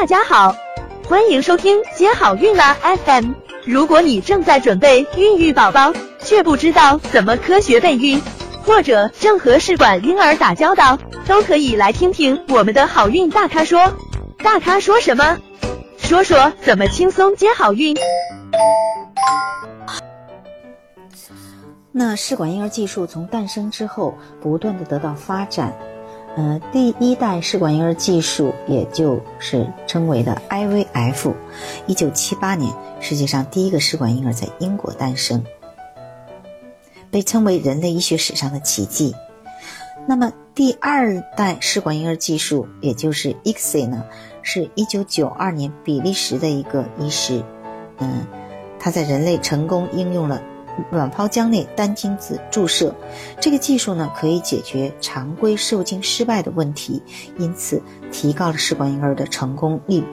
大家好，欢迎收听接好运啦 FM。如果你正在准备孕育宝宝，却不知道怎么科学备孕，或者正和试管婴儿打交道，都可以来听听我们的好运大咖说。大咖说什么？说说怎么轻松接好运。那试管婴儿技术从诞生之后，不断的得到发展。呃，第一代试管婴儿技术，也就是称为的 IVF，一九七八年，世界上第一个试管婴儿在英国诞生，被称为人类医学史上的奇迹。那么第二代试管婴儿技术，也就是 ICSI 呢，是一九九二年比利时的一个医师，嗯，他在人类成功应用了。卵泡浆内单精子注射，这个技术呢可以解决常规受精失败的问题，因此提高了试管婴儿的成功率。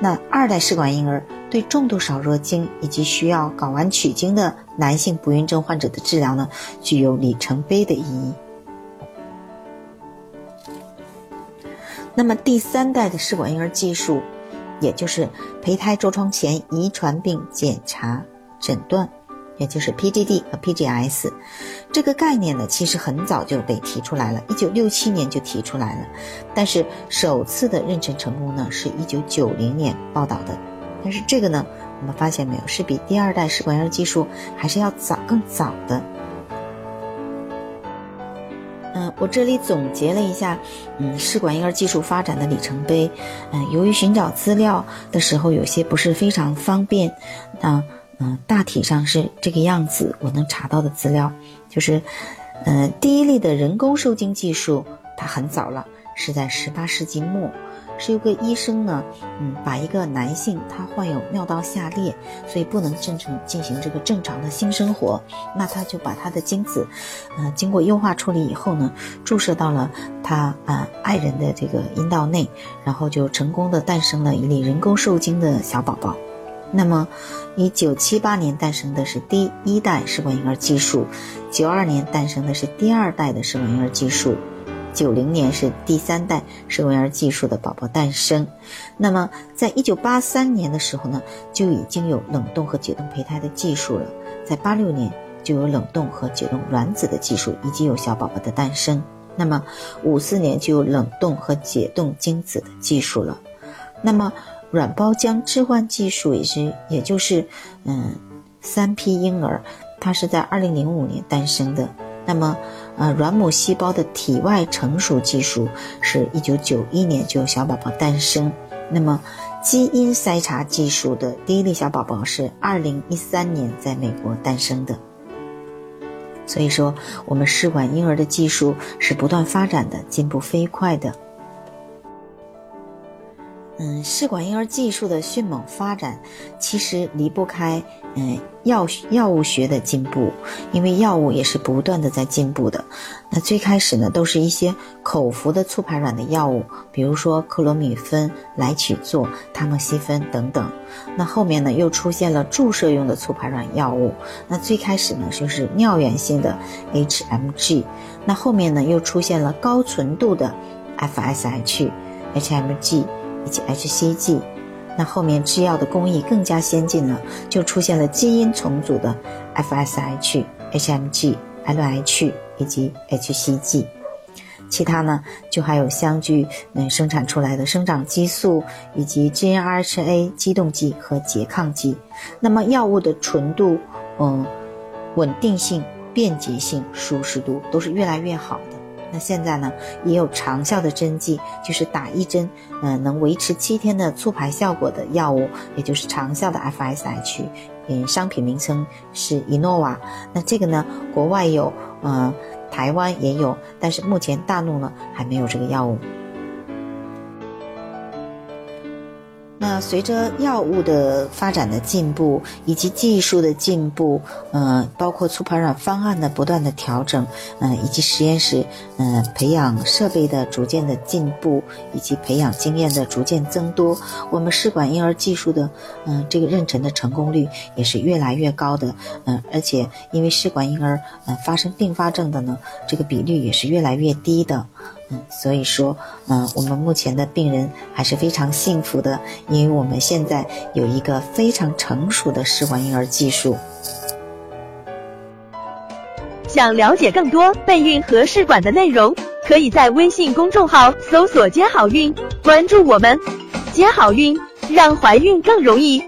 那二代试管婴儿对重度少弱精以及需要睾丸取精的男性不孕症患者的治疗呢，具有里程碑的意义。那么第三代的试管婴儿技术，也就是胚胎着床前遗传病检查诊断。也就是 PGD 和 PGS 这个概念呢，其实很早就被提出来了，一九六七年就提出来了，但是首次的妊娠成功呢，是一九九零年报道的。但是这个呢，我们发现没有，是比第二代试管婴儿技术还是要早更早的。嗯，我这里总结了一下，嗯，试管婴儿技术发展的里程碑。嗯，由于寻找资料的时候有些不是非常方便，那。嗯，大体上是这个样子。我能查到的资料就是，嗯，第一例的人工受精技术它很早了，是在十八世纪末，是有个医生呢，嗯，把一个男性他患有尿道下裂，所以不能正常进行这个正常的性生活，那他就把他的精子，呃，经过优化处理以后呢，注射到了他啊爱人的这个阴道内，然后就成功的诞生了一例人工受精的小宝宝。那么，一九七八年诞生的是第一代试管婴儿技术，九二年诞生的是第二代的试管婴儿技术，九零年是第三代试管婴儿技术的宝宝诞生。那么，在一九八三年的时候呢，就已经有冷冻和解冻胚胎的技术了；在八六年就有冷冻和解冻卵子的技术，以及有小宝宝的诞生。那么，五四年就有冷冻和解冻精子的技术了。那么，卵胞浆置换技术也是，也就是，嗯，三批婴儿，它是在二零零五年诞生的。那么，呃，卵母细胞的体外成熟技术是一九九一年就有小宝宝诞生。那么，基因筛查技术的第一例小宝宝是二零一三年在美国诞生的。所以说，我们试管婴儿的技术是不断发展的，进步飞快的。嗯，试管婴儿技术的迅猛发展，其实离不开嗯药药物学的进步，因为药物也是不断的在进步的。那最开始呢，都是一些口服的促排卵的药物，比如说克罗米芬、来曲唑、他莫西芬等等。那后面呢，又出现了注射用的促排卵药物。那最开始呢，就是尿源性的 HMG。那后面呢，又出现了高纯度的 FSH、HMG。以及 HCG，那后面制药的工艺更加先进了，就出现了基因重组的 FSH、HMG、LH 以及 HCG。其他呢，就还有相距嗯生产出来的生长激素以及 GnRHA 激动剂和拮抗剂。那么药物的纯度、嗯稳定性、便捷性、舒适度都是越来越好的。现在呢，也有长效的针剂，就是打一针，嗯，能维持七天的促排效果的药物，也就是长效的 FSH，嗯，商品名称是伊诺瓦。那这个呢，国外有，嗯，台湾也有，但是目前大陆呢还没有这个药物。那随着药物的发展的进步，以及技术的进步，嗯，包括促排卵方案的不断的调整，嗯，以及实验室嗯培养设备的逐渐的进步，以及培养经验的逐渐增多，我们试管婴儿技术的嗯这个妊娠的成功率也是越来越高的，嗯，而且因为试管婴儿嗯发生并发症的呢，这个比率也是越来越低的，嗯，所以说，嗯，我们目前的病人还是非常幸福的，因为我们现在有一个非常成熟的试管婴儿技术。想了解更多备孕和试管的内容，可以在微信公众号搜索“接好运”，关注我们，接好运，让怀孕更容易。